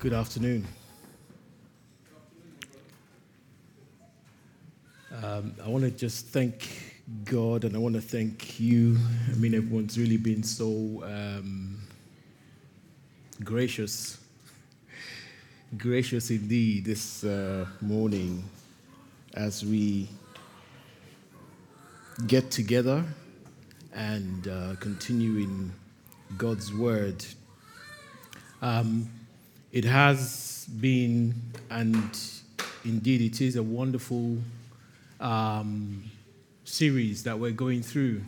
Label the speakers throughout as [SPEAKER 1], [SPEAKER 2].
[SPEAKER 1] Good afternoon. Um, I want to just thank God and I want to thank you. I mean, everyone's really been so um, gracious, gracious indeed this uh, morning as we get together and uh, continue in God's Word. Um, it has been, and indeed it is, a wonderful um, series that we're going through.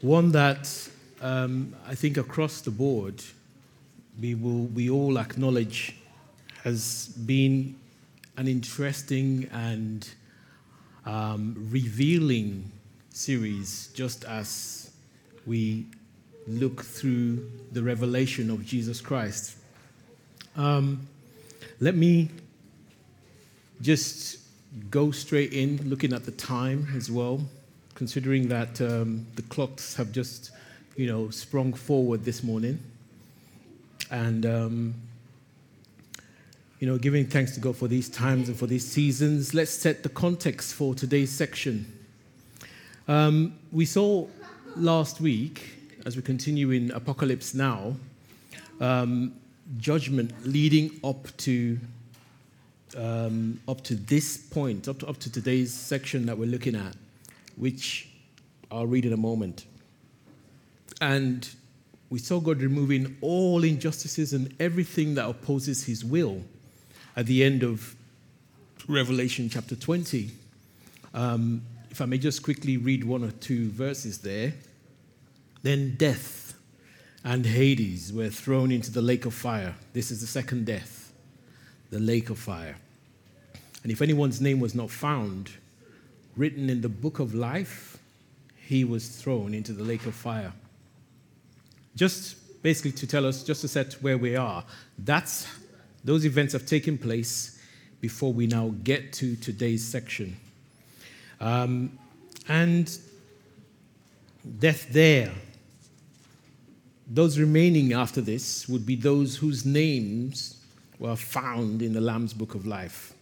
[SPEAKER 1] One that um, I think across the board we will we all acknowledge has been an interesting and um, revealing series, just as we look through the revelation of Jesus Christ. Um, let me just go straight in, looking at the time as well, considering that um, the clocks have just, you know, sprung forward this morning. And, um, you know, giving thanks to God for these times and for these seasons, let's set the context for today's section. Um, we saw last week, as we continue in Apocalypse Now, um, judgment leading up to um, up to this point, up to, up to today's section that we're looking at, which I'll read in a moment. And we saw God removing all injustices and everything that opposes his will at the end of Revelation chapter 20. Um, if I may just quickly read one or two verses there. Then death and Hades were thrown into the lake of fire. This is the second death, the lake of fire. And if anyone's name was not found written in the book of life, he was thrown into the lake of fire. Just basically to tell us, just to set where we are, that's those events have taken place before we now get to today's section. Um, and death there, those remaining after this would be those whose names were found in the Lamb's book of life.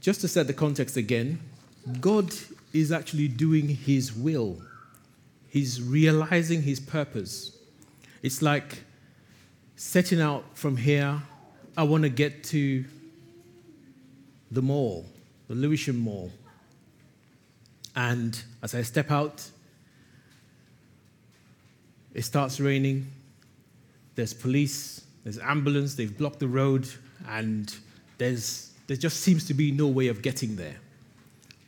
[SPEAKER 1] Just to set the context again, God is actually doing His will, He's realizing His purpose. It's like setting out from here, I want to get to the mall, the Lewisham Mall. And as I step out, it starts raining. There's police, there's ambulance, they've blocked the road, and there's there just seems to be no way of getting there.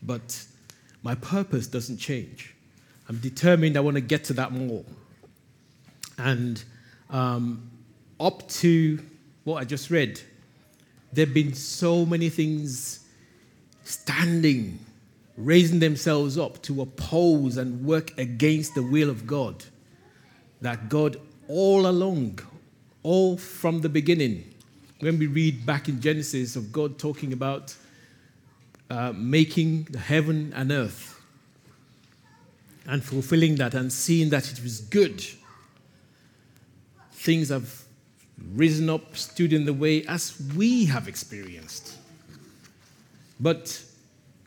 [SPEAKER 1] But my purpose doesn't change. I'm determined I want to get to that mall. And um, up to what I just read, there have been so many things standing, raising themselves up to oppose and work against the will of God. That God, all along, all from the beginning, when we read back in Genesis of God talking about uh, making the heaven and earth and fulfilling that and seeing that it was good, things have risen up, stood in the way as we have experienced. But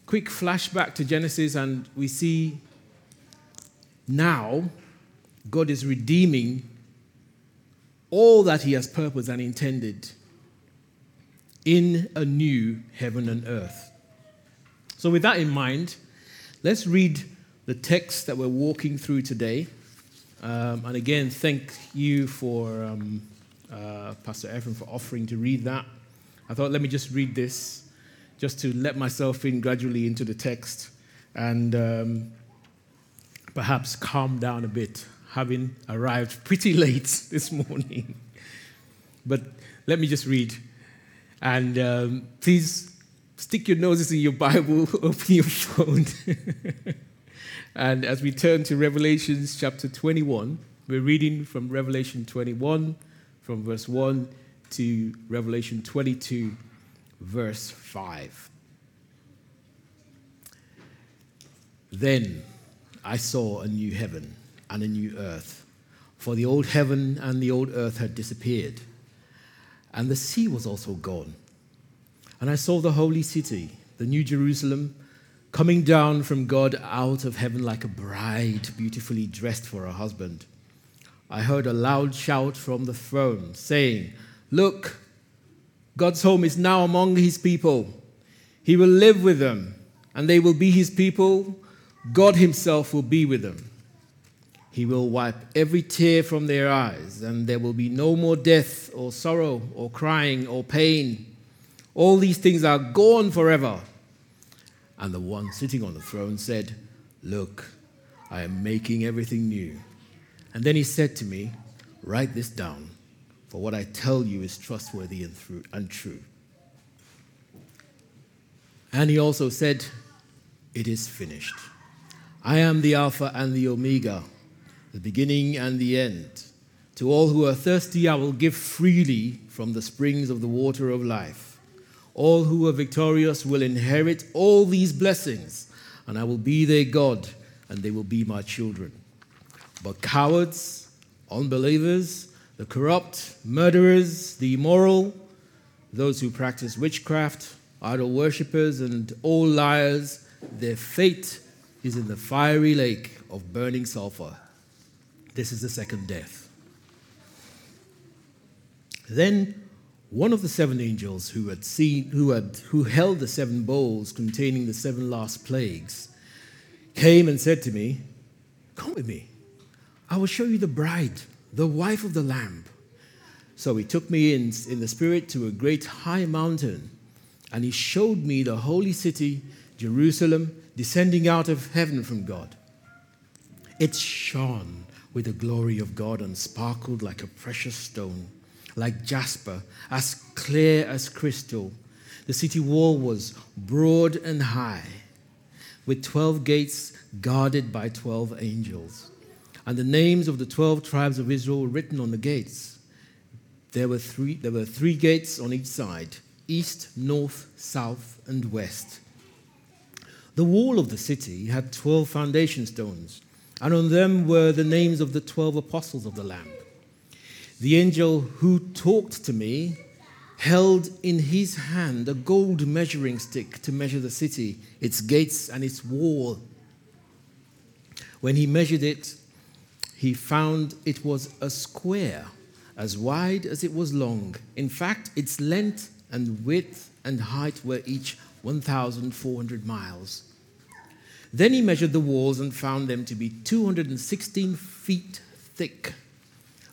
[SPEAKER 1] quick flashback to Genesis, and we see now God is redeeming all that He has purposed and intended in a new heaven and earth. So, with that in mind, let's read the text that we're walking through today. Um, and again, thank you for um, uh, Pastor Ephraim for offering to read that. I thought, let me just read this, just to let myself in gradually into the text and um, perhaps calm down a bit, having arrived pretty late this morning. but let me just read and um, please stick your noses in your Bible, open your phone. and as we turn to Revelations chapter 21, we're reading from Revelation 21, from verse 1 to Revelation 22, verse 5. Then I saw a new heaven and a new earth, for the old heaven and the old earth had disappeared and the sea was also gone. And I saw the holy city, the new Jerusalem, coming down from God out of heaven like a bride beautifully dressed for her husband. I heard a loud shout from the throne saying, Look, God's home is now among his people. He will live with them, and they will be his people. God himself will be with them. He will wipe every tear from their eyes, and there will be no more death, or sorrow, or crying, or pain. All these things are gone forever. And the one sitting on the throne said, Look, I am making everything new. And then he said to me, Write this down, for what I tell you is trustworthy and true. And he also said, It is finished. I am the Alpha and the Omega, the beginning and the end. To all who are thirsty, I will give freely from the springs of the water of life. All who are victorious will inherit all these blessings, and I will be their God, and they will be my children. But cowards, unbelievers, the corrupt, murderers, the immoral, those who practice witchcraft, idol worshippers, and all liars, their fate is in the fiery lake of burning sulfur. This is the second death. Then one of the seven angels who had seen who had who held the seven bowls containing the seven last plagues came and said to me, Come with me. I will show you the bride, the wife of the Lamb. So he took me in, in the spirit to a great high mountain, and he showed me the holy city, Jerusalem, descending out of heaven from God. It shone with the glory of God and sparkled like a precious stone, like jasper, as clear as crystal. The city wall was broad and high, with 12 gates guarded by 12 angels and the names of the 12 tribes of Israel were written on the gates. There were three, there were three gates on each side east, north, south, and west. The wall of the city had 12 foundation stones, and on them were the names of the 12 apostles of the Lamb. The angel who talked to me held in his hand a gold measuring stick to measure the city, its gates, and its wall. When he measured it, he found it was a square as wide as it was long. In fact, its length and width and height were each 1,400 miles. Then he measured the walls and found them to be 216 feet thick,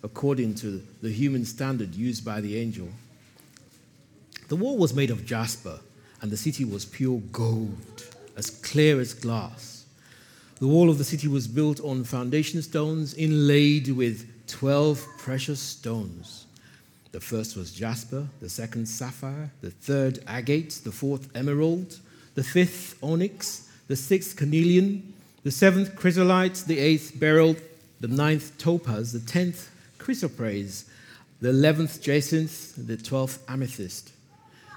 [SPEAKER 1] according to the human standard used by the angel. The wall was made of jasper, and the city was pure gold, as clear as glass. The wall of the city was built on foundation stones inlaid with 12 precious stones. The first was jasper, the second sapphire, the third agate, the fourth emerald, the fifth onyx, the sixth carnelian, the seventh chrysolite, the eighth beryl, the ninth topaz, the tenth chrysoprase, the eleventh jacinth, the twelfth amethyst.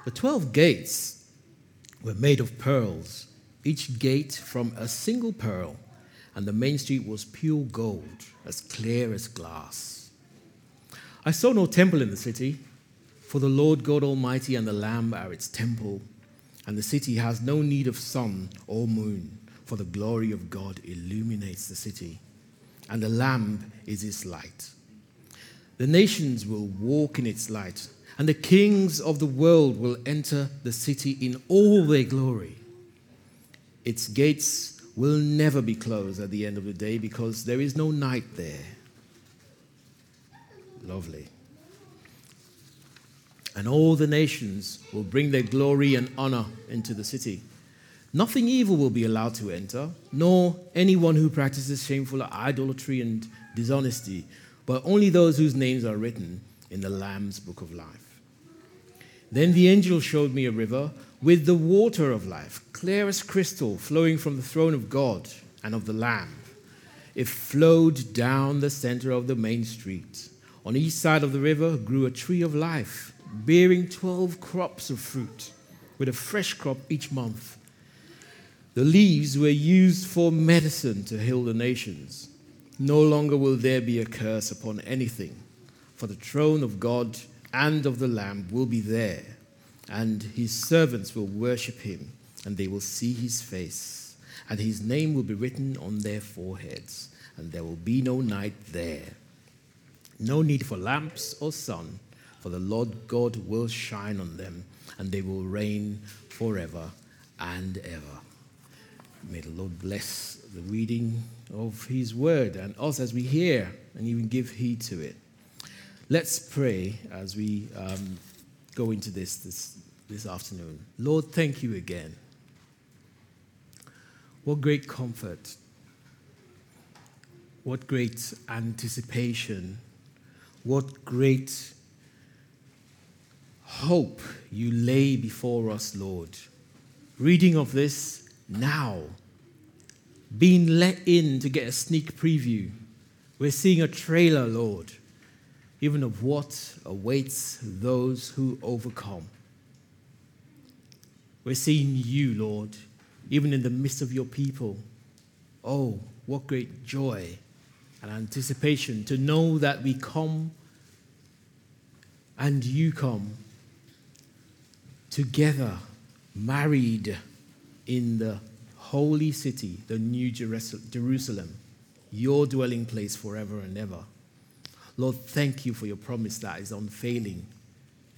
[SPEAKER 1] The twelve gates were made of pearls each gate from a single pearl, and the main street was pure gold, as clear as glass. I saw no temple in the city, for the Lord God Almighty and the Lamb are its temple, and the city has no need of sun or moon, for the glory of God illuminates the city, and the lamp is its light. The nations will walk in its light, and the kings of the world will enter the city in all their glory. Its gates will never be closed at the end of the day because there is no night there. Lovely. And all the nations will bring their glory and honor into the city. Nothing evil will be allowed to enter, nor anyone who practices shameful idolatry and dishonesty, but only those whose names are written in the Lamb's book of life. Then the angel showed me a river with the water of life, clear as crystal, flowing from the throne of God and of the Lamb. It flowed down the center of the main street. On each side of the river grew a tree of life, bearing 12 crops of fruit, with a fresh crop each month. The leaves were used for medicine to heal the nations. No longer will there be a curse upon anything, for the throne of God and of the Lamb will be there, and his servants will worship him, and they will see his face, and his name will be written on their foreheads, and there will be no night there. No need for lamps or sun, for the Lord God will shine on them, and they will reign forever and ever. May the Lord bless the reading of his word and us as we hear and even give heed to it. Let's pray as we um, go into this, this this afternoon. Lord, thank you again. What great comfort, what great anticipation, what great hope you lay before us, Lord. Reading of this now, being let in to get a sneak preview. We're seeing a trailer, Lord even of what awaits those who overcome. We're seeing you, Lord, even in the midst of your people. Oh, what great joy and anticipation to know that we come and you come together, married in the holy city, the new Jerusalem, your dwelling place forever and ever. Lord, thank you for your promise that is unfailing.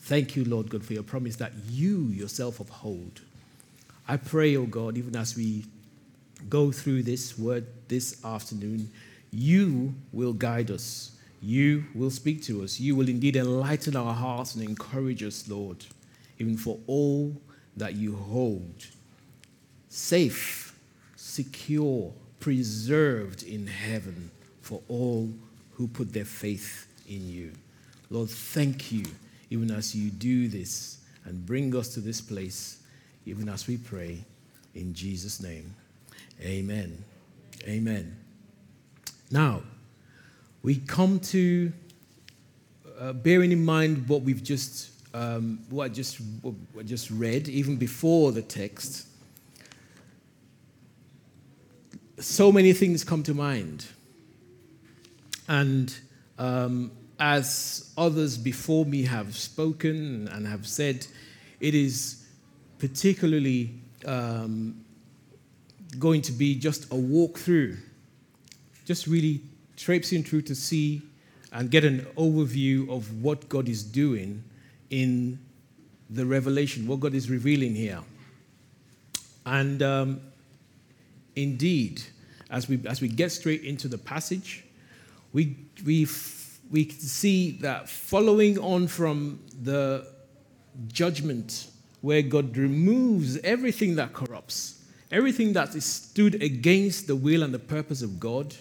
[SPEAKER 1] Thank you, Lord God, for your promise that you yourself uphold. I pray, O oh God, even as we go through this word this afternoon, you will guide us. You will speak to us. You will indeed enlighten our hearts and encourage us, Lord, even for all that you hold. Safe, secure, preserved in heaven for all who put their faith in you. Lord, thank you, even as you do this and bring us to this place, even as we pray in Jesus' name. Amen. Amen. Now, we come to uh, bearing in mind what we've just um, what I just what I just read, even before the text. So many things come to mind. And um, as others before me have spoken and have said, it is particularly um, going to be just a walkthrough, just really traipsing through to see and get an overview of what God is doing in the revelation, what God is revealing here. And um, indeed, as we, as we get straight into the passage, we, we, we see that following on from the judgment where God removes everything that corrupts, everything that is stood against the will and the purpose of God,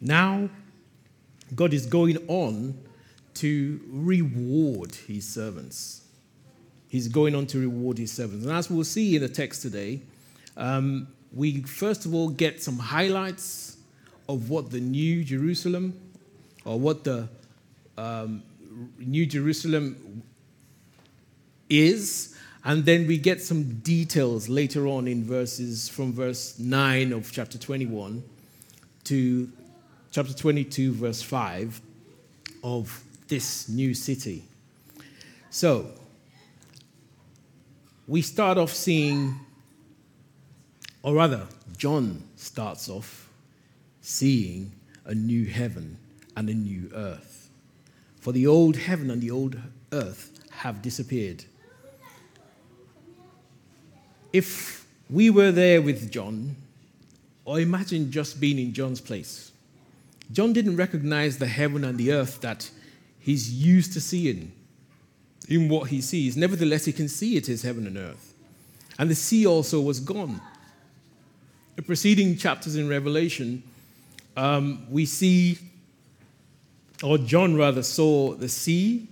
[SPEAKER 1] now God is going on to reward his servants. He's going on to reward his servants. And as we'll see in the text today, um, we first of all get some highlights of what the New Jerusalem or what the um, New Jerusalem is. And then we get some details later on in verses from verse 9 of chapter 21 to chapter 22, verse 5 of this new city. So, we start off seeing, or rather, John starts off seeing a new heaven and a new earth. For the old heaven and the old earth have disappeared. If we were there with John, or imagine just being in John's place, John didn't recognize the heaven and the earth that he's used to seeing in what he sees. Nevertheless, he can see it is heaven and earth. And the sea also was gone. The preceding chapters in Revelation um, we see, or John rather, saw the sea,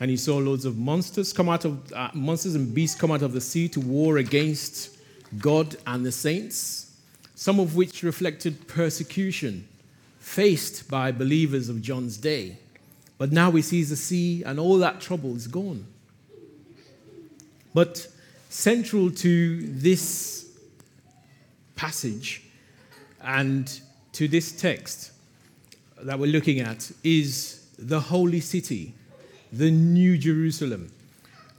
[SPEAKER 1] and he saw loads of monsters come out of uh, monsters and beasts come out of the sea to war against God and the saints, some of which reflected persecution faced by believers of John's day. But now he sees the sea, and all that trouble is gone. But central to this passage and to this text that we're looking at is the holy city, the New Jerusalem,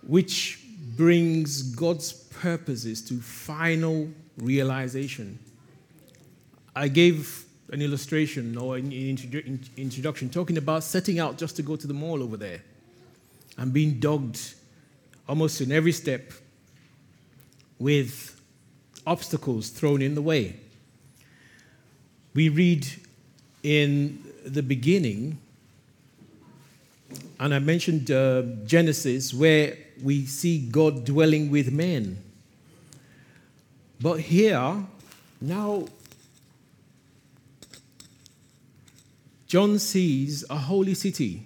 [SPEAKER 1] which brings God's purposes to final realization. I gave an illustration or an introduction talking about setting out just to go to the mall over there and being dogged almost in every step with obstacles thrown in the way. We read in the beginning, and I mentioned uh, Genesis, where we see God dwelling with men. But here, now, John sees a holy city,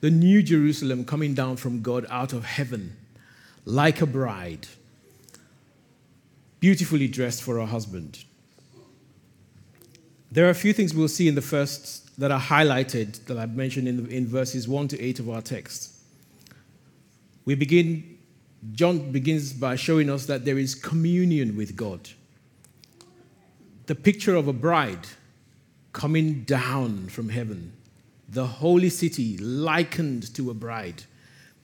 [SPEAKER 1] the new Jerusalem coming down from God out of heaven, like a bride, beautifully dressed for her husband. There are a few things we'll see in the first that are highlighted that I've mentioned in, the, in verses 1 to 8 of our text. We begin, John begins by showing us that there is communion with God. The picture of a bride coming down from heaven, the holy city likened to a bride,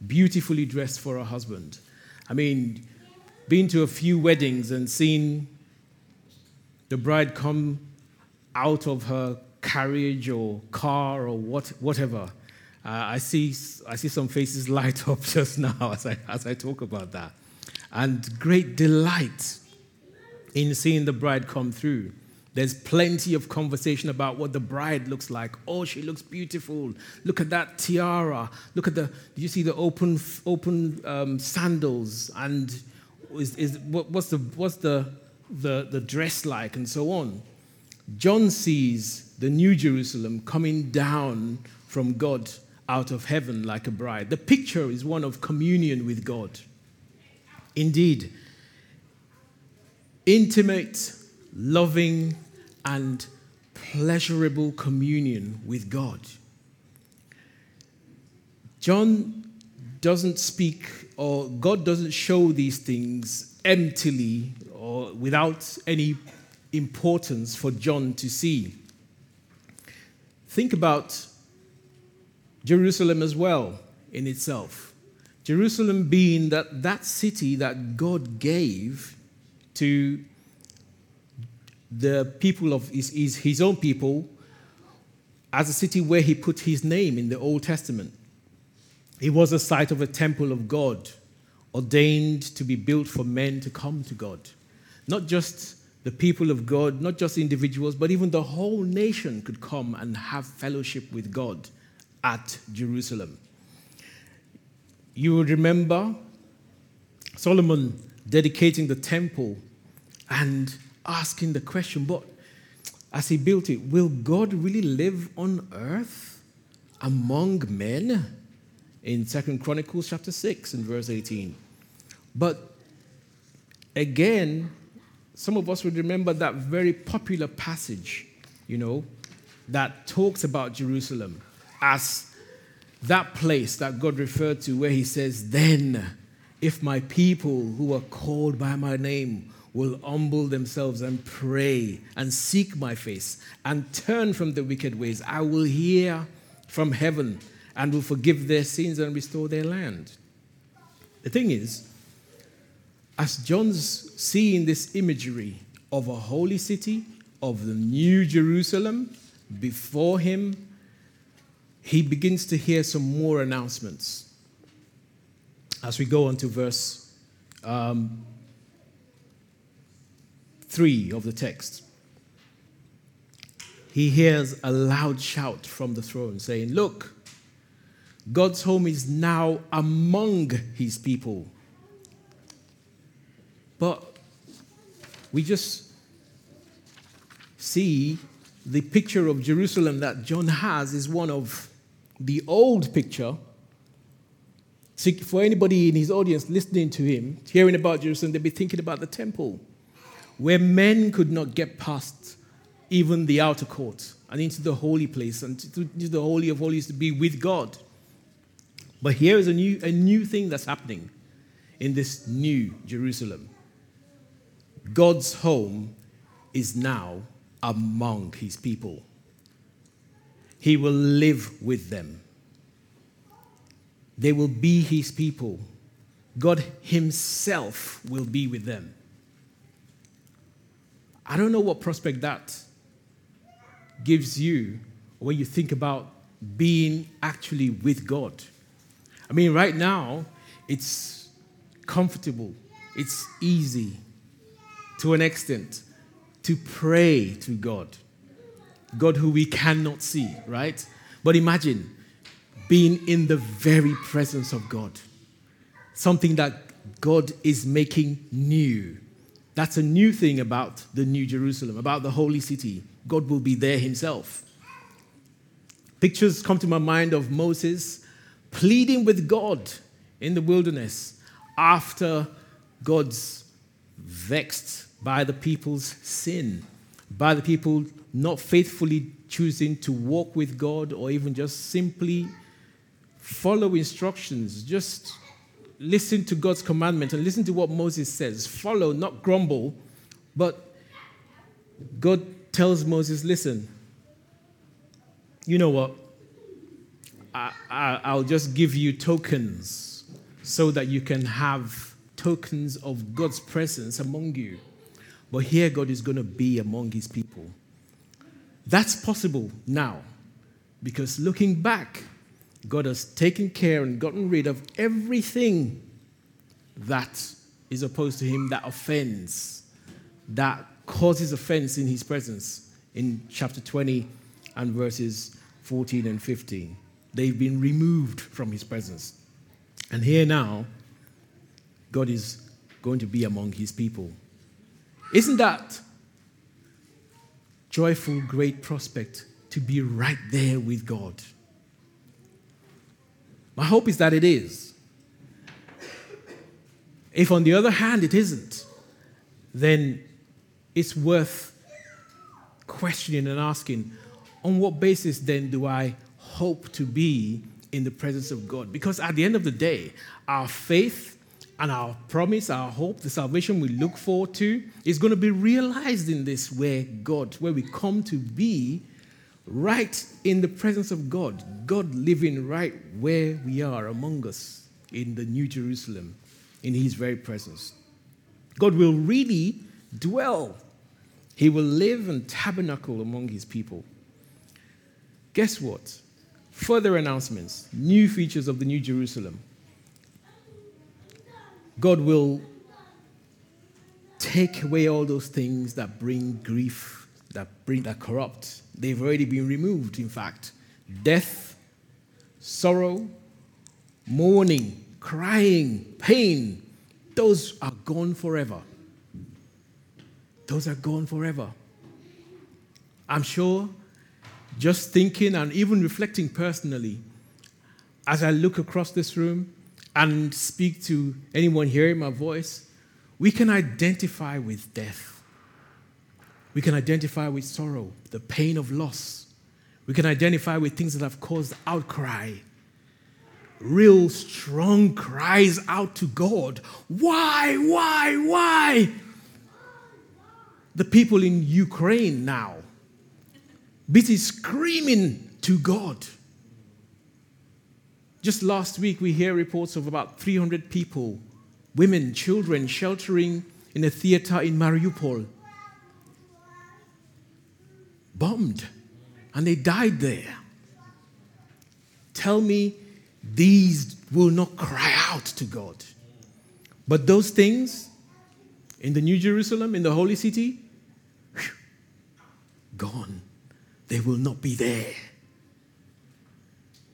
[SPEAKER 1] beautifully dressed for her husband. I mean, been to a few weddings and seen the bride come out of her carriage or car or what, whatever. Uh, I, see, I see some faces light up just now as I, as I talk about that. And great delight in seeing the bride come through. There's plenty of conversation about what the bride looks like. Oh, she looks beautiful. Look at that tiara. Look at the, do you see the open, open um, sandals? And is, is, what, what's, the, what's the, the, the dress like? And so on. John sees the New Jerusalem coming down from God out of heaven like a bride. The picture is one of communion with God. Indeed, intimate, loving, and pleasurable communion with God. John doesn't speak, or God doesn't show these things emptily or without any importance for John to see. Think about Jerusalem as well in itself. Jerusalem being that, that city that God gave to the people of his, his, his own people as a city where he put his name in the Old Testament. It was a site of a temple of God, ordained to be built for men to come to God. Not just the people of God, not just individuals, but even the whole nation could come and have fellowship with God at Jerusalem. You would remember Solomon dedicating the temple and asking the question, but as he built it, will God really live on earth among men? In Second Chronicles chapter 6 and verse 18. But again, some of us would remember that very popular passage, you know, that talks about Jerusalem as that place that God referred to where he says, Then, if my people who are called by my name will humble themselves and pray and seek my face and turn from the wicked ways, I will hear from heaven and will forgive their sins and restore their land. The thing is, as John's seeing this imagery of a holy city, of the new Jerusalem before him, he begins to hear some more announcements. As we go on to verse um, 3 of the text, he hears a loud shout from the throne saying, Look, God's home is now among his people. But we just see the picture of Jerusalem that John has is one of the old picture, so for anybody in his audience listening to him, hearing about Jerusalem, they'd be thinking about the temple, where men could not get past even the outer court and into the holy place and into the holy of holies to be with God. But here is a new, a new thing that's happening in this new Jerusalem. God's home is now among his people. He will live with them. They will be his people. God himself will be with them. I don't know what prospect that gives you when you think about being actually with God. I mean, right now, it's comfortable, it's easy to an extent to pray to God. God who we cannot see, right? But imagine being in the very presence of God, something that God is making new. That's a new thing about the New Jerusalem, about the holy city. God will be there himself. Pictures come to my mind of Moses pleading with God in the wilderness after God's vexed by the people's sin, by the people not faithfully choosing to walk with God or even just simply follow instructions, just listen to God's commandment and listen to what Moses says. Follow, not grumble. But God tells Moses, listen, you know what? I, will just give you tokens so that you can have tokens of God's presence among you. But here, God is going to be among his people. That's possible now because looking back, God has taken care and gotten rid of everything that is opposed to him that offends, that causes offense in his presence in chapter 20 and verses 14 and 15. They've been removed from his presence. And here now, God is going to be among his people. Isn't that joyful, great prospect to be right there with God? My hope is that it is. If, on the other hand, it isn't, then it's worth questioning and asking on what basis then do I hope to be in the presence of God. Because at the end of the day, our faith and our promise, our hope, the salvation we look forward to is going to be realized in this where God, where we come to be right in the presence of God, God living right where we are among us in the New Jerusalem, in His very presence. God will really dwell, He will live and tabernacle among His people. Guess what? Further announcements, new features of the New Jerusalem. God will take away all those things that bring grief, that bring that corrupt. They've already been removed, in fact. Death, sorrow, mourning, crying, pain, those are gone forever. Those are gone forever. I'm sure just thinking and even reflecting personally, as I look across this room and speak to anyone hearing my voice, we can identify with death. We can identify with sorrow, the pain of loss. We can identify with things that have caused outcry. Real strong cries out to God. Why, why, why? The people in Ukraine now busy screaming to God. Just last week, we hear reports of about 300 people, women, children, sheltering in a theater in Mariupol. Bombed, and they died there. Tell me these will not cry out to God. But those things in the New Jerusalem, in the holy city, whew, gone they will not be there.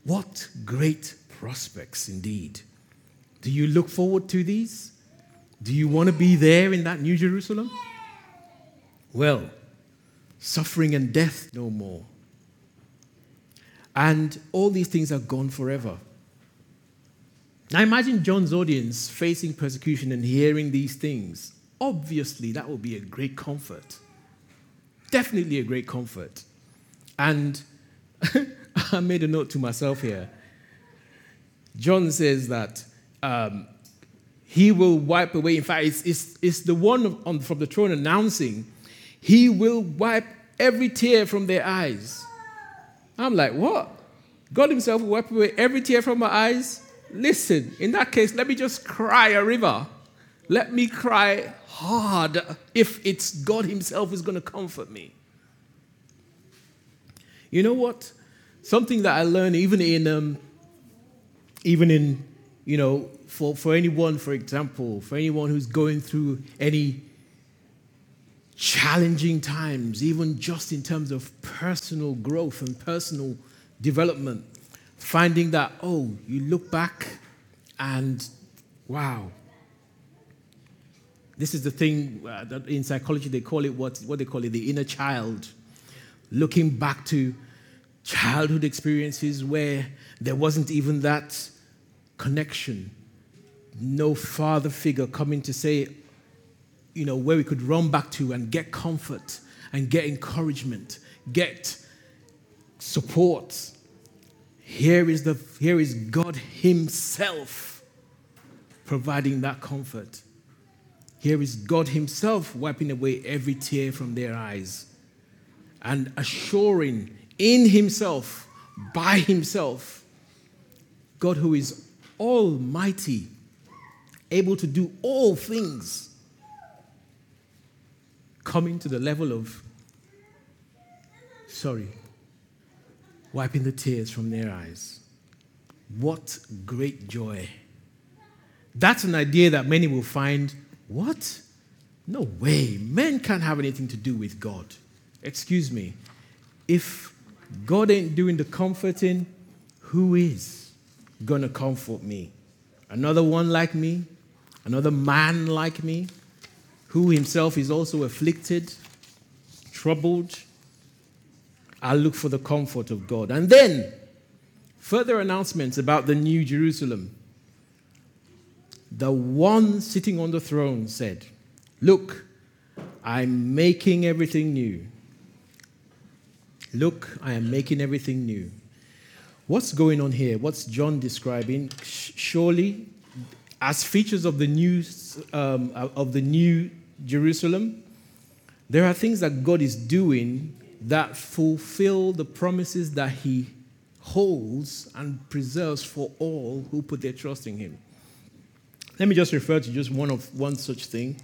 [SPEAKER 1] What great prospects indeed. Do you look forward to these? Do you want to be there in that New Jerusalem? Well, suffering and death no more. And all these things are gone forever. Now imagine John's audience facing persecution and hearing these things. Obviously, that would be a great comfort. Definitely a great comfort. And I made a note to myself here. John says that um, he will wipe away. In fact, it's, it's, it's the one on, from the throne announcing, he will wipe every tear from their eyes. I'm like, what? God Himself will wipe away every tear from my eyes? listen, in that case, let me just cry a river. Let me cry hard if it's God Himself who's going to comfort me. You know what? Something that I learned even in, um, even in, you know, for, for anyone, for example, for anyone who's going through any challenging times, even just in terms of personal growth and personal development, finding that, oh, you look back and wow. This is the thing uh, that in psychology they call it what, what they call it the inner child. Looking back to childhood experiences where there wasn't even that connection, no father figure coming to say, you know, where we could run back to and get comfort and get encouragement, get support. Here is, the, here is God Himself providing that comfort. Here is God Himself wiping away every tear from their eyes and assuring in Himself, by Himself, God who is almighty, able to do all things coming to the level of, sorry, wiping the tears from their eyes. What great joy. That's an idea that many will find, what? No way. Men can't have anything to do with God. Excuse me. If God ain't doing the comforting, who is going to comfort me? Another one like me? Another man like me? Who himself is also afflicted, troubled, I look for the comfort of God. And then, further announcements about the New Jerusalem. The one sitting on the throne said, Look, I'm making everything new. Look, I am making everything new. What's going on here? What's John describing? Surely, as features of the new, um, of the new Jerusalem, there are things that God is doing that fulfill the promises that He holds and preserves for all who put their trust in Him. Let me just refer to just one of one such thing.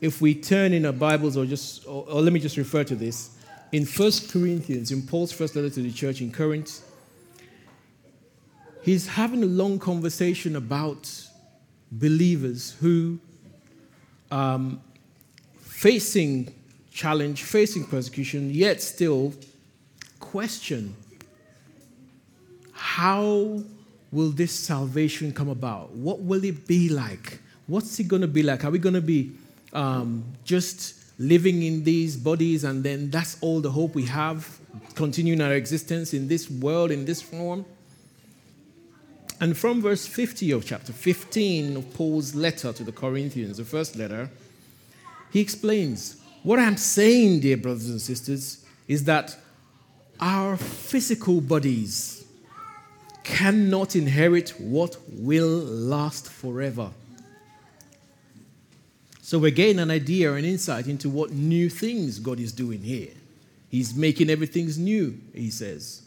[SPEAKER 1] If we turn in our Bibles, or just, or, or let me just refer to this in First Corinthians, in Paul's first letter to the church in Corinth, he's having a long conversation about believers who um, facing challenge, facing persecution, yet still question how will this salvation come about? What will it be like? What's it going to be like? Are we going to be um, just living in these bodies and then that's all the hope we have, continuing our existence in this world, in this form? And from verse 50 of chapter 15 of Paul's letter to the Corinthians, the first letter, he explains What I'm saying, dear brothers and sisters, is that our physical bodies cannot inherit what will last forever. So we're getting an idea, an insight into what new things God is doing here. He's making everything new, he says.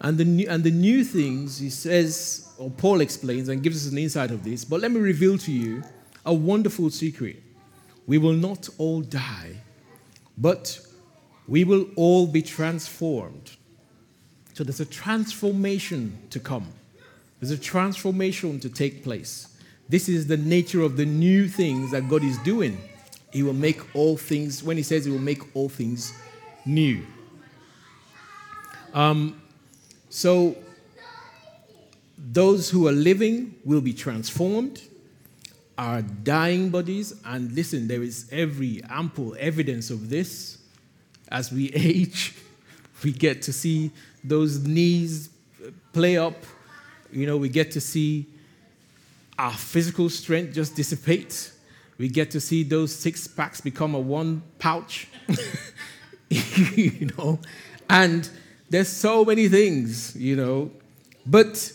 [SPEAKER 1] And the, new, and the new things, he says, or Paul explains and gives us an insight of this, but let me reveal to you a wonderful secret. We will not all die, but we will all be transformed. So there's a transformation to come, there's a transformation to take place. This is the nature of the new things that God is doing. He will make all things, when He says He will make all things new. Um, so those who are living will be transformed. Our dying bodies, and listen, there is every ample evidence of this. As we age, we get to see those knees play up. You know, we get to see our physical strength just dissipate. We get to see those six packs become a one pouch. you know, and there's so many things, you know. But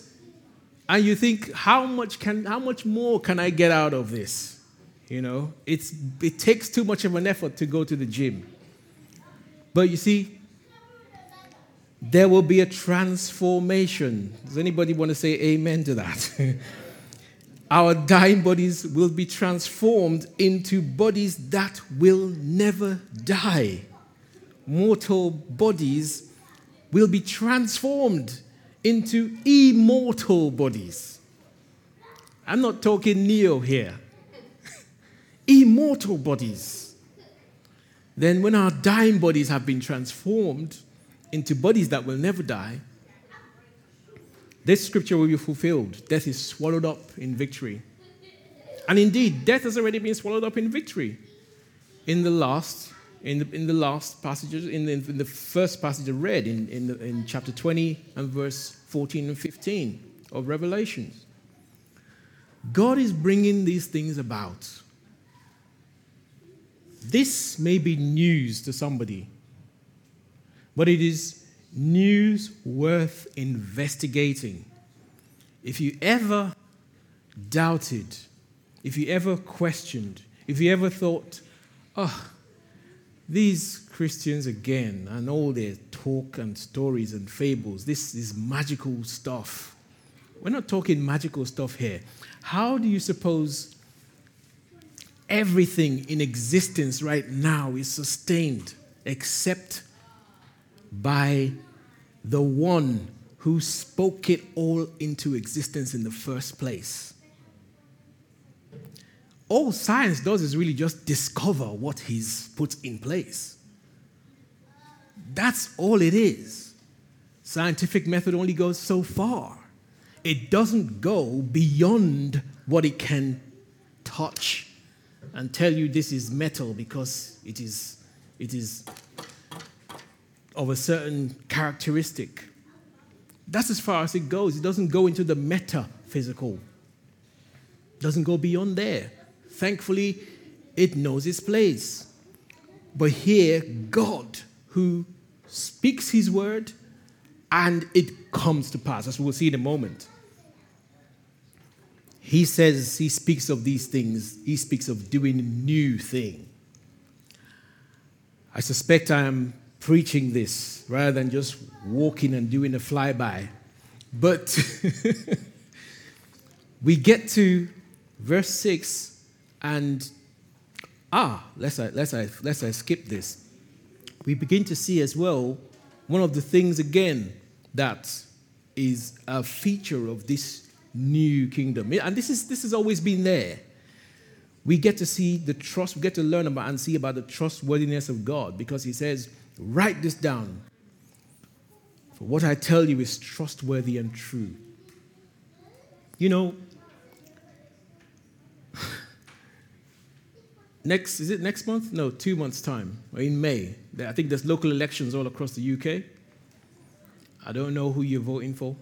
[SPEAKER 1] and you think, how much can how much more can I get out of this? You know, it's it takes too much of an effort to go to the gym. But you see, there will be a transformation. Does anybody want to say amen to that? Our dying bodies will be transformed into bodies that will never die. Mortal bodies will be transformed into immortal bodies. I'm not talking Neo here. immortal bodies. Then, when our dying bodies have been transformed into bodies that will never die, this scripture will be fulfilled. Death is swallowed up in victory. And indeed, death has already been swallowed up in victory. In the last, in the, in the last passages, in the, in the first passage I read, in, in, the, in chapter 20 and verse 14 and 15 of Revelations. God is bringing these things about. This may be news to somebody, but it is news worth investigating. If you ever doubted, if you ever questioned, if you ever thought, oh, these Christians again and all their talk and stories and fables, this is magical stuff. We're not talking magical stuff here. How do you suppose everything in existence right now is sustained except by the one who spoke it all into existence in the first place? All science does is really just discover what he's put in place. That's all it is. Scientific method only goes so far it doesn't go beyond what it can touch and tell you this is metal because it is, it is of a certain characteristic. That's as far as it goes. It doesn't go into the metaphysical. It doesn't go beyond there. Thankfully, it knows its place. But here, God, who speaks his word, and it comes to pass. As we'll see in a moment. He says, he speaks of these things, he speaks of doing a new thing. I suspect I am preaching this rather than just walking and doing a flyby. But we get to verse 6 and ah, let's, uh, let's, uh, let's uh, skip this. We begin to see as well one of the things again that is a feature of this new kingdom. And this, is, this has always been there. We get to see the trust, we get to learn about and see about the trustworthiness of God because He says, write this down. For what I tell you is trustworthy and true. You know, next, is it next month? No, two months' time, in May. I think there's local elections all across the UK. I don't know who you're voting for.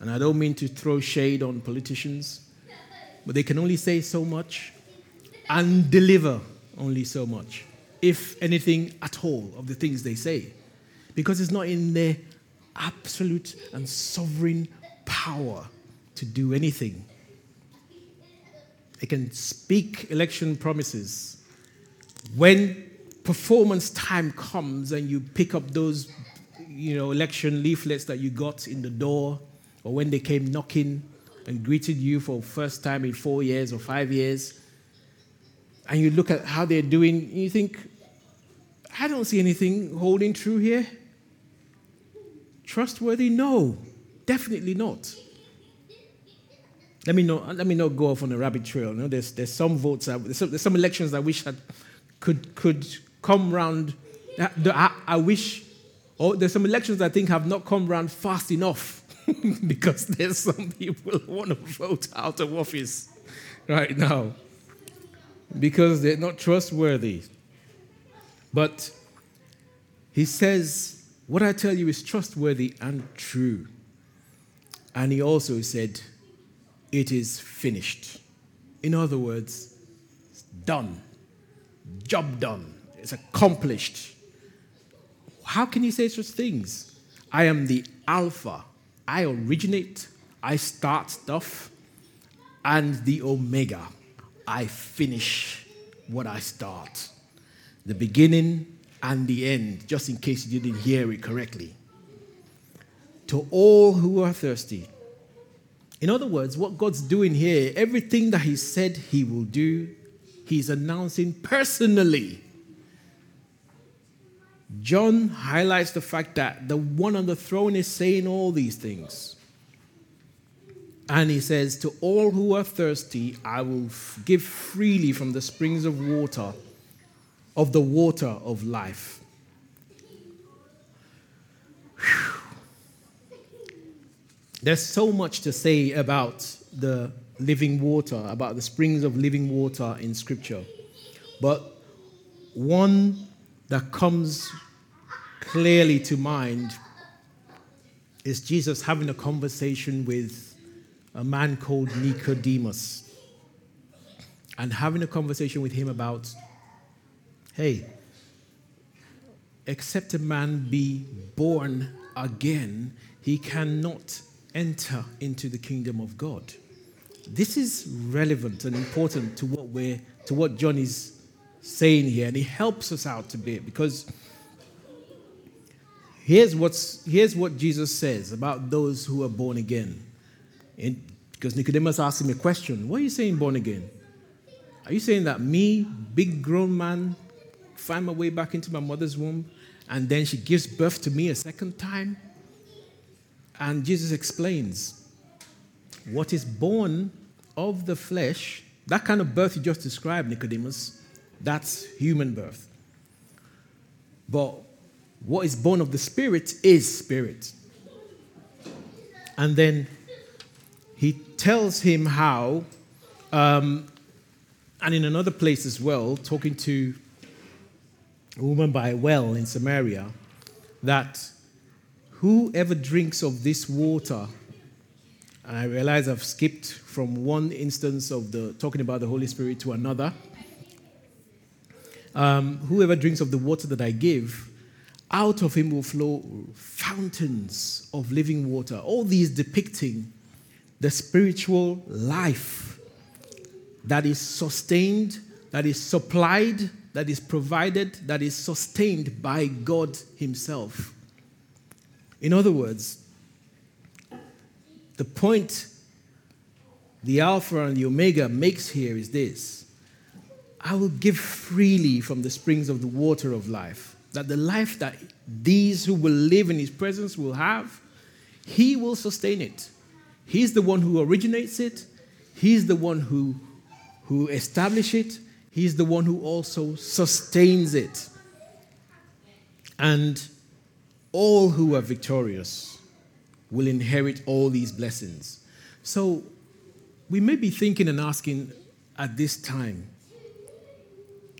[SPEAKER 1] And I don't mean to throw shade on politicians, but they can only say so much and deliver only so much, if anything at all, of the things they say, because it's not in their absolute and sovereign power to do anything. They can speak election promises. When performance time comes and you pick up those you know, election leaflets that you got in the door, or when they came knocking and greeted you for the first time in four years or five years, and you look at how they're doing, you think, I don't see anything holding true here. Trustworthy? No, definitely not. Let me not, let me not go off on a rabbit trail. You know, there's, there's some votes, there's some, there's some elections I wish that could, could come round. I, I wish or there's some elections I think have not come round fast enough because there's some people who want to vote out of office right now because they're not trustworthy. But he says, What I tell you is trustworthy and true. And he also said, It is finished. In other words, it's done. Job done. It's accomplished. How can you say such things? I am the Alpha. I originate, I start stuff, and the Omega. I finish what I start. The beginning and the end, just in case you didn't hear it correctly. to all who are thirsty. In other words, what God's doing here, everything that He said He will do, He's announcing personally. John highlights the fact that the one on the throne is saying all these things. And he says, To all who are thirsty, I will give freely from the springs of water, of the water of life. Whew. There's so much to say about the living water, about the springs of living water in Scripture. But one that comes clearly to mind is Jesus having a conversation with a man called Nicodemus and having a conversation with him about, hey, except a man be born again, he cannot enter into the kingdom of God. This is relevant and important to what we're to what John is saying here, and he helps us out a bit because here's what's here's what Jesus says about those who are born again. In, because Nicodemus asked him a question. What are you saying born again? Are you saying that me, big grown man, find my way back into my mother's womb, and then she gives birth to me a second time? And Jesus explains what is born of the flesh, that kind of birth you just described, Nicodemus, that's human birth. But what is born of the Spirit is spirit. And then he tells him how, um, and in another place as well, talking to a woman by a well in Samaria, that whoever drinks of this water, and I realize I've skipped from one instance of the talking about the Holy Spirit to another. Um, whoever drinks of the water that I give, out of him will flow fountains of living water. All these depicting the spiritual life that is sustained, that is supplied, that is provided, that is sustained by God Himself. In other words, the point the Alpha and the Omega makes here is this I will give freely from the springs of the water of life, that the life that these who will live in His presence will have, He will sustain it. He's the one who originates it, He's the one who, who establishes it, He's the one who also sustains it. And all who are victorious will inherit all these blessings. So we may be thinking and asking at this time,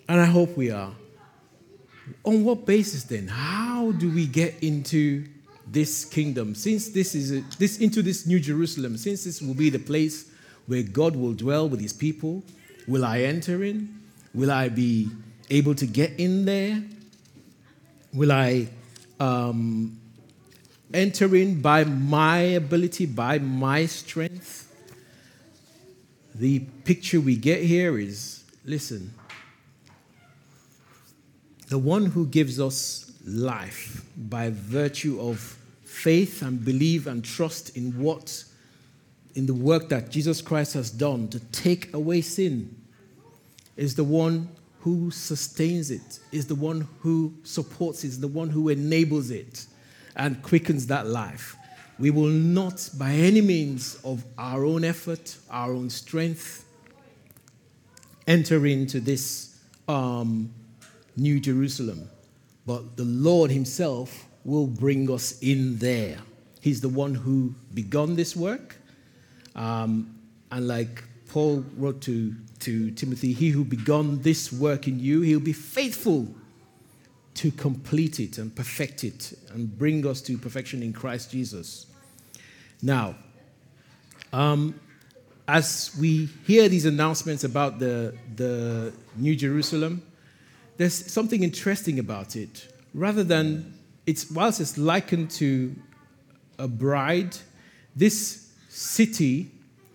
[SPEAKER 1] and I hope we are, on what basis then? How do we get into this kingdom? Since this is a, this into this new Jerusalem, since this will be the place where God will dwell with his people, will I enter in? Will I be able to get in there? Will I um, enter in by my ability, by my strength? The picture we get here is listen, the one who gives us life by virtue of faith and belief and trust in what, in the work that Jesus Christ has done to take away sin, is the one who sustains it, is the one who supports it, is the one who enables it and quickens that life. We will not, by any means of our own effort, our own strength, enter into this um, New Jerusalem. But the Lord Himself will bring us in there. He's the one who begun this work. Um, and like Paul wrote to, to Timothy, he who begun this work in you, he'll be faithful to complete it and perfect it and bring us to perfection in Christ Jesus. Now, um, as we hear these announcements about the, the New Jerusalem, there's something interesting about it. Rather than, it's, whilst it's likened to a bride, this city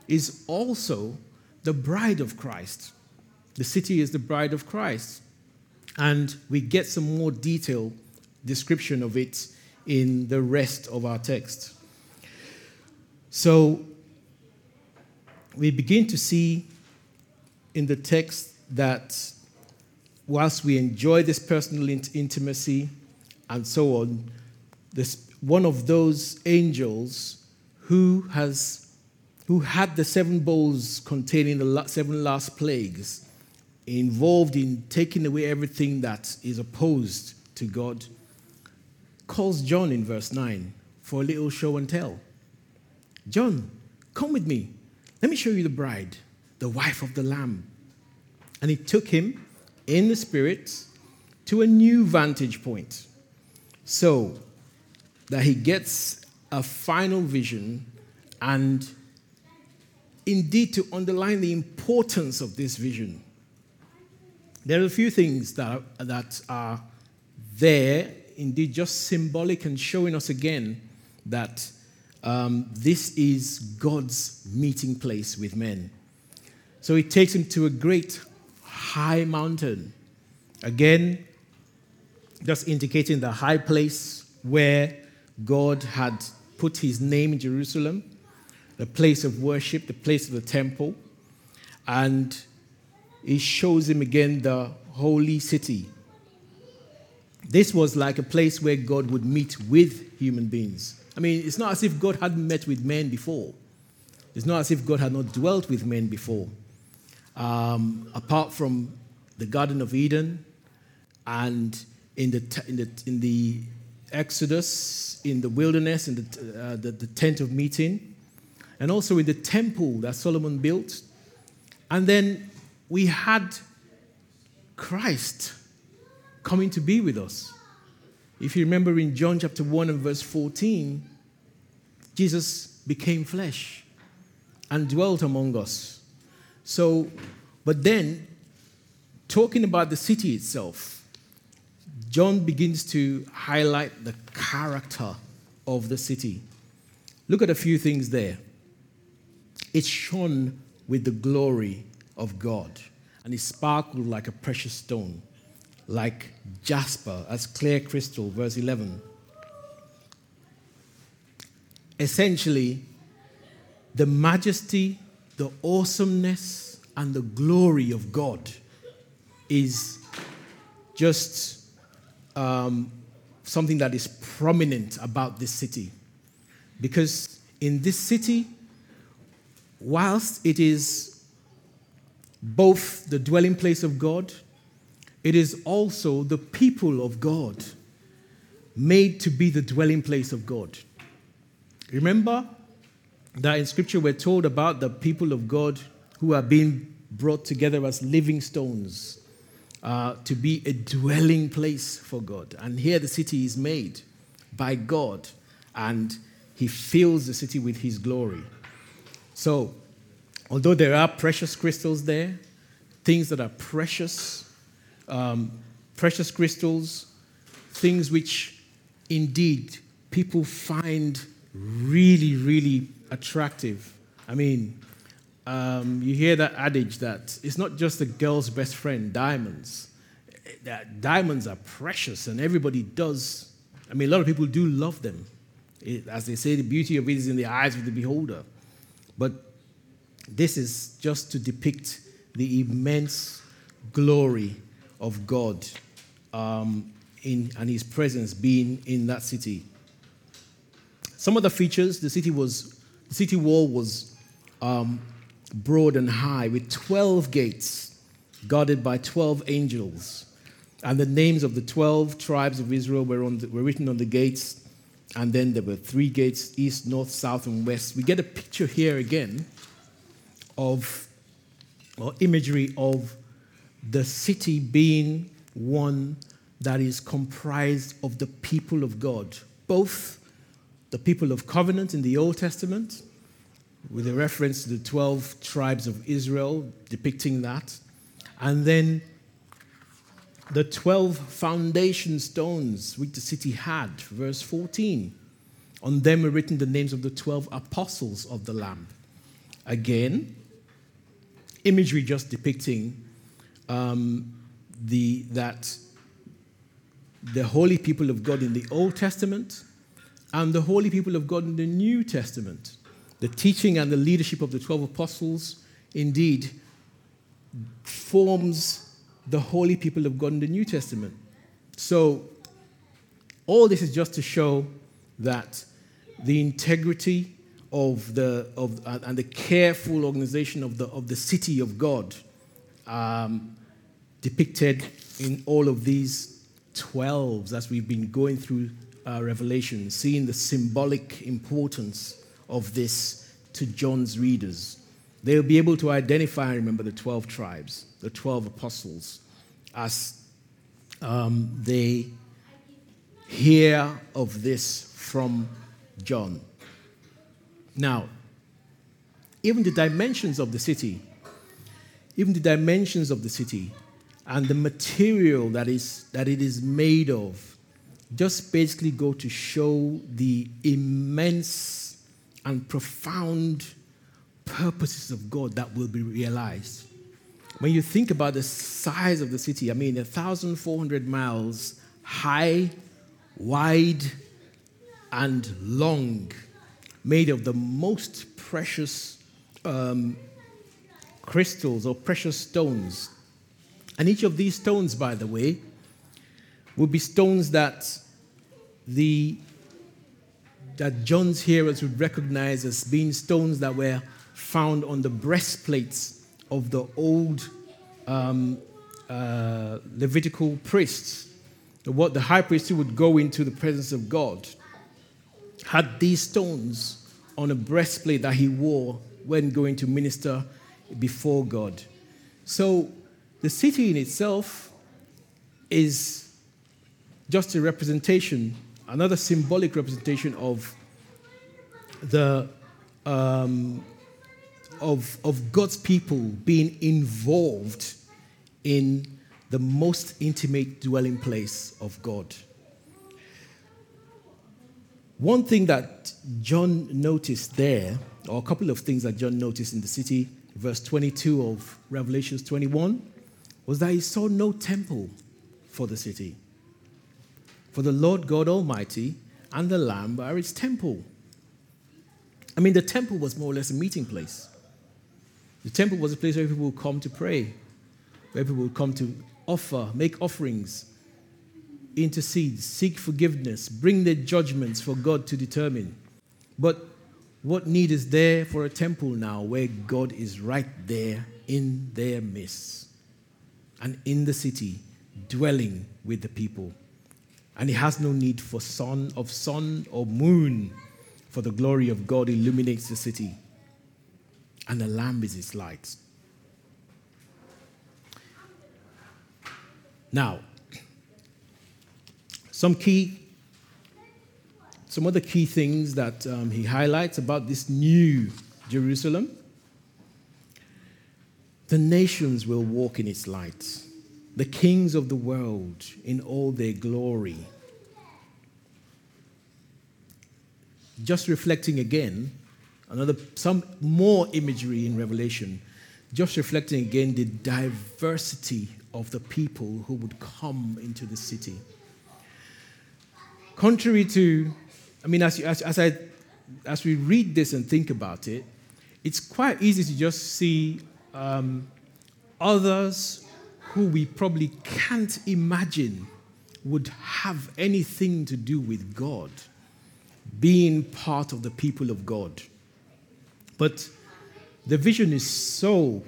[SPEAKER 1] is also the bride of Christ. The city is the bride of Christ. And we get some more detailed description of it in the rest of our text. So we begin to see in the text that whilst we enjoy this personal intimacy and so on, this, one of those angels who has who had the seven bowls containing the seven last plagues involved in taking away everything that is opposed to God calls John in verse 9 for a little show and tell. John, come with me. Let me show you the bride, the wife of the Lamb. And he took him in the Spirit to a new vantage point so that he gets a final vision and indeed to underline the importance of this vision. There are a few things that are, that are there, indeed, just symbolic and showing us again that um, this is God's meeting place with men. So he takes him to a great high mountain. Again, just indicating the high place where God had put his name in Jerusalem, the place of worship, the place of the temple. And he shows him again the holy city. This was like a place where God would meet with human beings. I mean, it's not as if God hadn't met with men before. It's not as if God had not dwelt with men before. Um, apart from the Garden of Eden and in the, in the, in the Exodus, in the wilderness, in the, uh, the, the tent of meeting, and also in the temple that Solomon built. And then we had Christ coming to be with us. If you remember in John chapter 1 and verse 14, Jesus became flesh and dwelt among us. So, but then, talking about the city itself, John begins to highlight the character of the city. Look at a few things there. It shone with the glory of God, and it sparkled like a precious stone like jasper, as clear crystal, verse 11. Essentially, the majesty, the awesomeness, and the glory of God is just um, something that is prominent about this city. Because in this city, whilst it is both the dwelling place of God it is also the people of God made to be the dwelling place of God. Remember that in Scripture we're told about the people of God who are being brought together as living stones uh, to be a dwelling place for God. And here the city is made by God, and He fills the city with His glory. So, although there are precious crystals there, things that are precious um, precious crystals, things which indeed people find really, really attractive. I mean, um, you hear that adage that it's not just a girl's best friend, diamonds. That diamonds are precious, and everybody does. I mean, a lot of people do love them. It, as they say, the beauty of it is in the eyes of the beholder. But this is just to depict the immense glory of God um, in, and his presence being in that city. Some of the features, the city was, the city wall was um, broad and high with 12 gates guarded by 12 angels. And the names of the 12 tribes of Israel were, the, were written on the gates. And then there were three gates east, north, south, and west. We get a picture here again of, or imagery of the city being one that is comprised of the people of God, both the people of covenant in the Old Testament, with a reference to the 12 tribes of Israel, depicting that, and then the 12 foundation stones which the city had, verse 14. On them were written the names of the 12 apostles of the Lamb. Again, imagery just depicting um, the, that the holy people of God in the Old Testament and the holy people of God in the New Testament The teaching and the leadership of the 12 apostles indeed forms the holy people of God in the New Testament. So, all this is just to show that the integrity of the of and the careful organization of the of the city of God um, depicted in all of these 12s as we've been going through uh, Revelation, seeing the symbolic importance of this to John's readers. They'll be able to identify and remember the 12 tribes, the 12 apostles, as um, they hear of this from John. Now, even the dimensions of the city, even the dimensions of the city and the material that, is, that it is made of just basically go to show the immense and profound purposes of God that will be realized. When you think about the size of the city, I mean, 1,400 miles high, wide, and long, made of the most precious um, crystals or precious stones. And each of these stones, by the way, would be stones that the that John's hearers would recognize as being stones that were found on the breastplates of the old um, uh, Levitical priests. What the high priest would go into the presence of God had these stones on a breastplate that he wore when going to minister before God. So the city in itself is just a representation, another symbolic representation of the um, of, of God's people being involved in the most intimate dwelling place of God. One thing that John noticed there, or a couple of things that John noticed in the city, verse 22 of Revelations 21, was that he saw no temple for the city. For the Lord God Almighty and the Lamb are its temple. I mean, the temple was more or less a meeting place. The temple was a place where people would come to pray, where people would come to offer, make offerings, intercede, seek forgiveness, bring their judgments for God to determine. But what need is there for a temple now where God is right there in their midst and in the city, dwelling with the people? And he has no need for sun of sun or moon, for the glory of God illuminates the city and the lamb is its light. Now, some key, some other key things that um, he highlights about this new Jerusalem. The nations will walk in its light, the kings of the world in all their glory. Just reflecting again another some more imagery in Revelation, just reflecting again the diversity of the people who would come into the city. Contrary to, I mean, as, as, as, I, as we read this and think about it, it's quite easy to just see um, others who we probably can't imagine would have anything to do with God being part of the people of God. But the vision is so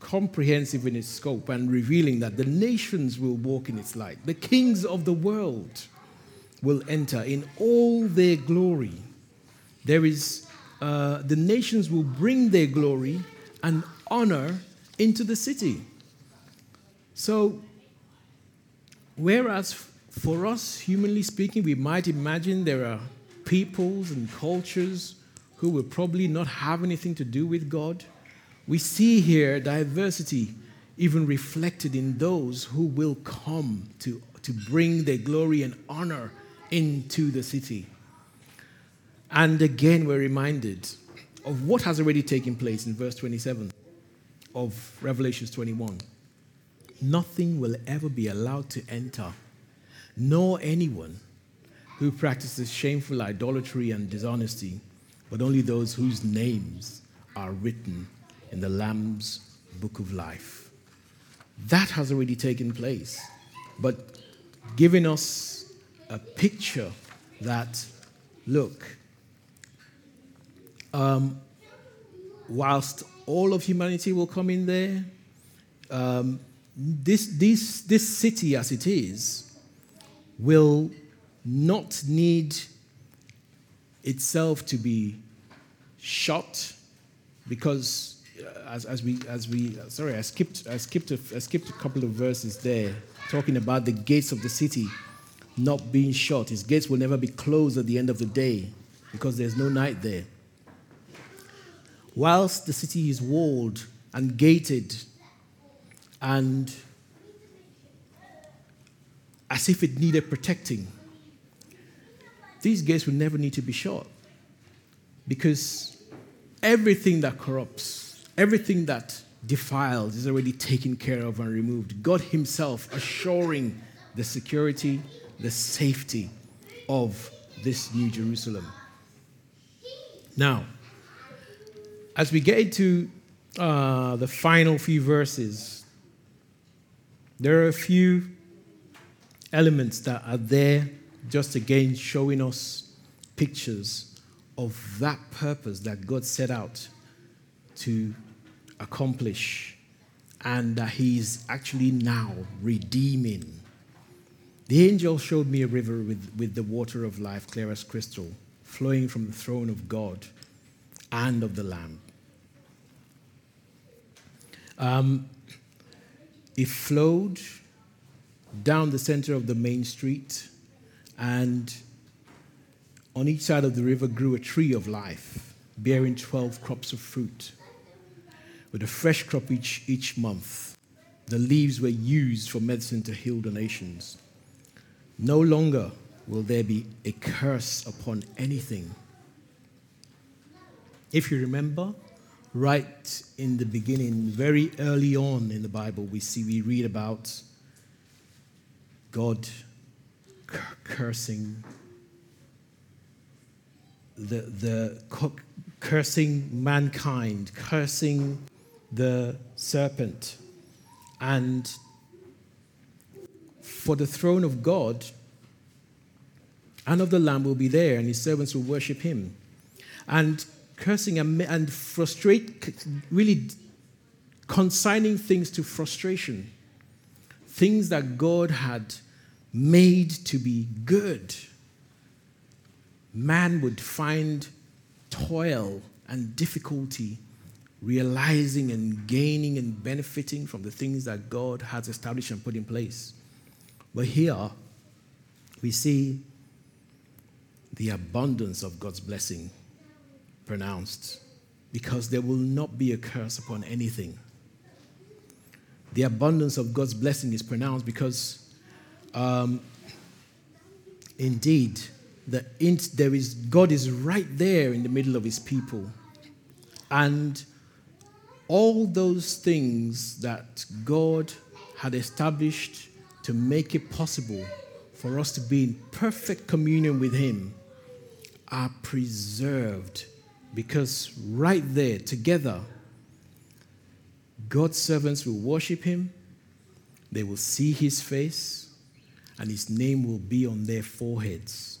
[SPEAKER 1] comprehensive in its scope and revealing that the nations will walk in its light. The kings of the world will enter in all their glory. There is, uh, the nations will bring their glory and honor into the city. So, whereas for us, humanly speaking, we might imagine there are peoples and cultures who will probably not have anything to do with God. We see here diversity even reflected in those who will come to, to bring their glory and honor into the city. And again, we're reminded of what has already taken place in verse 27 of Revelations 21. Nothing will ever be allowed to enter, nor anyone who practices shameful idolatry and dishonesty but only those whose names are written in the Lamb's book of life. That has already taken place, but giving us a picture that, look, um, whilst all of humanity will come in there, um, this, this, this city as it is will not need itself to be shot because uh, as, as we as we sorry I skipped I skipped a, I skipped a couple of verses there talking about the gates of the city not being shut his gates will never be closed at the end of the day because there's no night there. Whilst the city is walled and gated and as if it needed protecting these gates will never need to be shut because everything that corrupts, everything that defiles is already taken care of and removed. God Himself assuring the security, the safety of this New Jerusalem. Now, as we get into uh, the final few verses, there are a few elements that are there just again showing us pictures of that purpose that God set out to accomplish and that He's actually now redeeming. The angel showed me a river with, with the water of life, clear as crystal, flowing from the throne of God and of the Lamb. Um, it flowed down the center of the main street and on each side of the river grew a tree of life, bearing 12 crops of fruit, with a fresh crop each, each month. The leaves were used for medicine to heal the nations. No longer will there be a curse upon anything. If you remember, right in the beginning, very early on in the Bible, we see, we read about God cursing the, the cursing mankind, cursing the serpent. And for the throne of God and of the Lamb will be there, and his servants will worship him. And cursing and, and frustrate, really consigning things to frustration, things that God had made to be good, man would find toil and difficulty realizing and gaining and benefiting from the things that God has established and put in place. But here we see the abundance of God's blessing pronounced because there will not be a curse upon anything. The abundance of God's blessing is pronounced because um, indeed, the int, there is, God is right there in the middle of his people. And all those things that God had established to make it possible for us to be in perfect communion with him are preserved. Because right there together God's servants will worship him, they will see his face, and his name will be on their foreheads,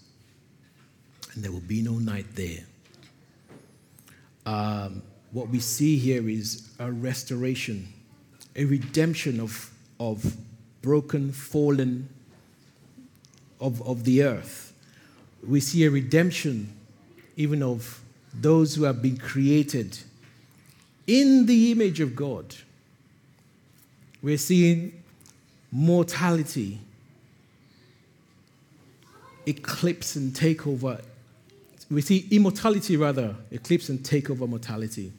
[SPEAKER 1] and there will be no night there. Um, what we see here is a restoration, a redemption of, of broken, fallen, of, of the earth. We see a redemption even of those who have been created in the image of God. We're seeing mortality eclipse and take over. We see immortality, rather, eclipse and take over mortality.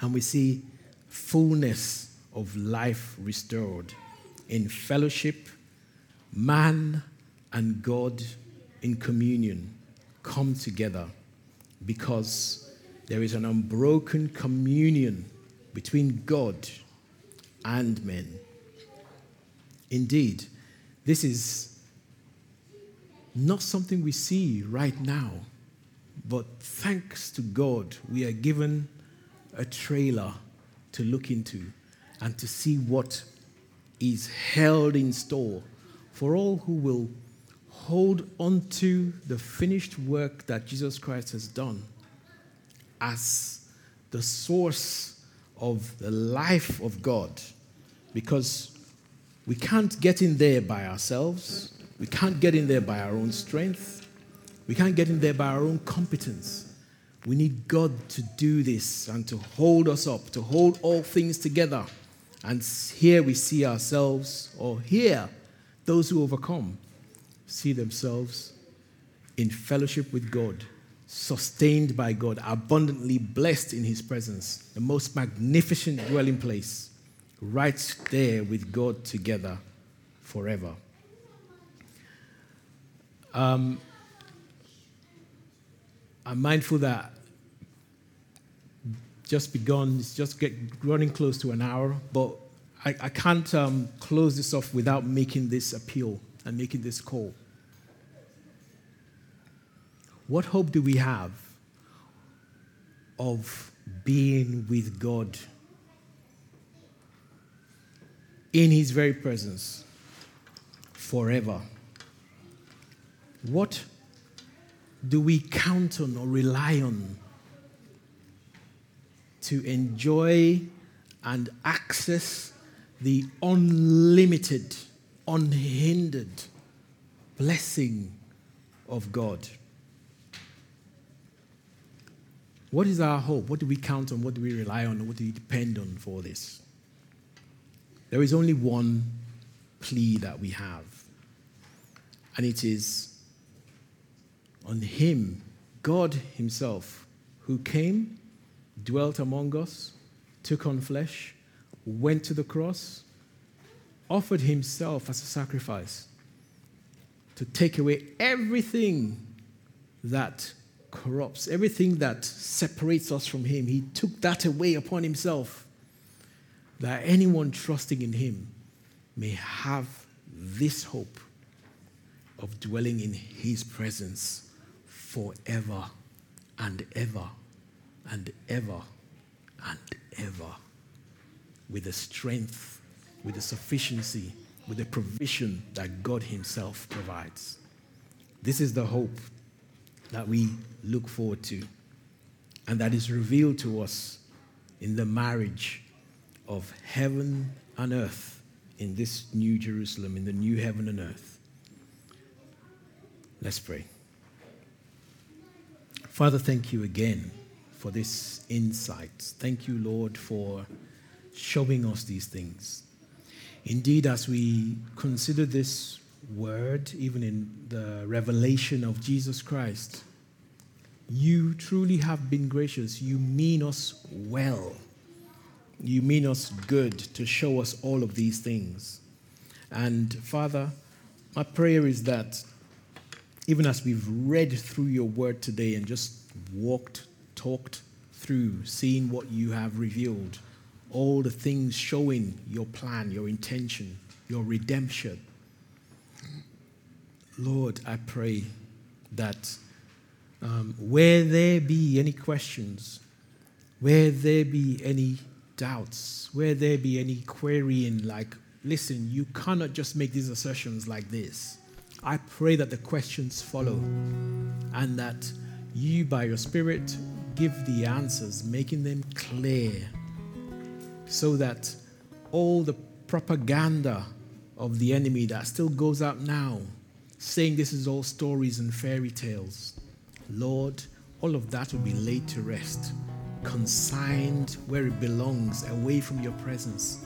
[SPEAKER 1] And we see fullness of life restored in fellowship, man and God in communion come together because there is an unbroken communion between God and men. Indeed, this is not something we see right now, But thanks to God, we are given a trailer to look into and to see what is held in store for all who will hold onto the finished work that Jesus Christ has done as the source of the life of God. Because we can't get in there by ourselves, we can't get in there by our own strength, we can't get in there by our own competence. We need God to do this and to hold us up, to hold all things together. And here we see ourselves, or here, those who overcome see themselves in fellowship with God, sustained by God, abundantly blessed in His presence, the most magnificent dwelling place, right there with God together forever. Um, I'm mindful that just begun, it's just get running close to an hour, but I, I can't um, close this off without making this appeal and making this call. What hope do we have of being with God in His very presence forever? What do we count on or rely on to enjoy and access the unlimited, unhindered blessing of God? What is our hope? What do we count on? What do we rely on? What do we depend on for this? There is only one plea that we have, and it is on Him, God Himself, who came, dwelt among us, took on flesh, went to the cross, offered Himself as a sacrifice to take away everything that corrupts, everything that separates us from Him. He took that away upon Himself that anyone trusting in Him may have this hope of dwelling in His presence forever and ever and ever and ever with the strength, with the sufficiency, with the provision that God Himself provides. This is the hope that we look forward to and that is revealed to us in the marriage of heaven and earth in this new Jerusalem, in the new heaven and earth. Let's pray. Father, thank you again for this insight. Thank you, Lord, for showing us these things. Indeed, as we consider this word, even in the revelation of Jesus Christ, you truly have been gracious. You mean us well. You mean us good to show us all of these things. And Father, my prayer is that even as we've read through your word today and just walked, talked through, seeing what you have revealed, all the things showing your plan, your intention, your redemption. Lord, I pray that um, where there be any questions, where there be any doubts, where there be any querying, like, listen, you cannot just make these assertions like this. I pray that the questions follow and that you, by your Spirit, give the answers, making them clear so that all the propaganda of the enemy that still goes out now, saying this is all stories and fairy tales, Lord, all of that will be laid to rest, consigned where it belongs, away from your presence,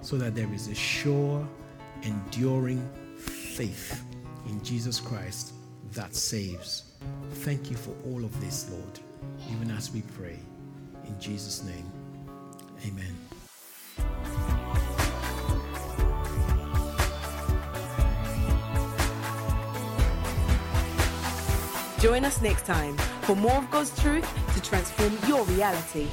[SPEAKER 1] so that there is a sure, enduring faith in Jesus Christ that saves. Thank you for all of this, Lord, even as we pray. In Jesus' name, amen.
[SPEAKER 2] Join us next time for more of God's truth to transform your reality.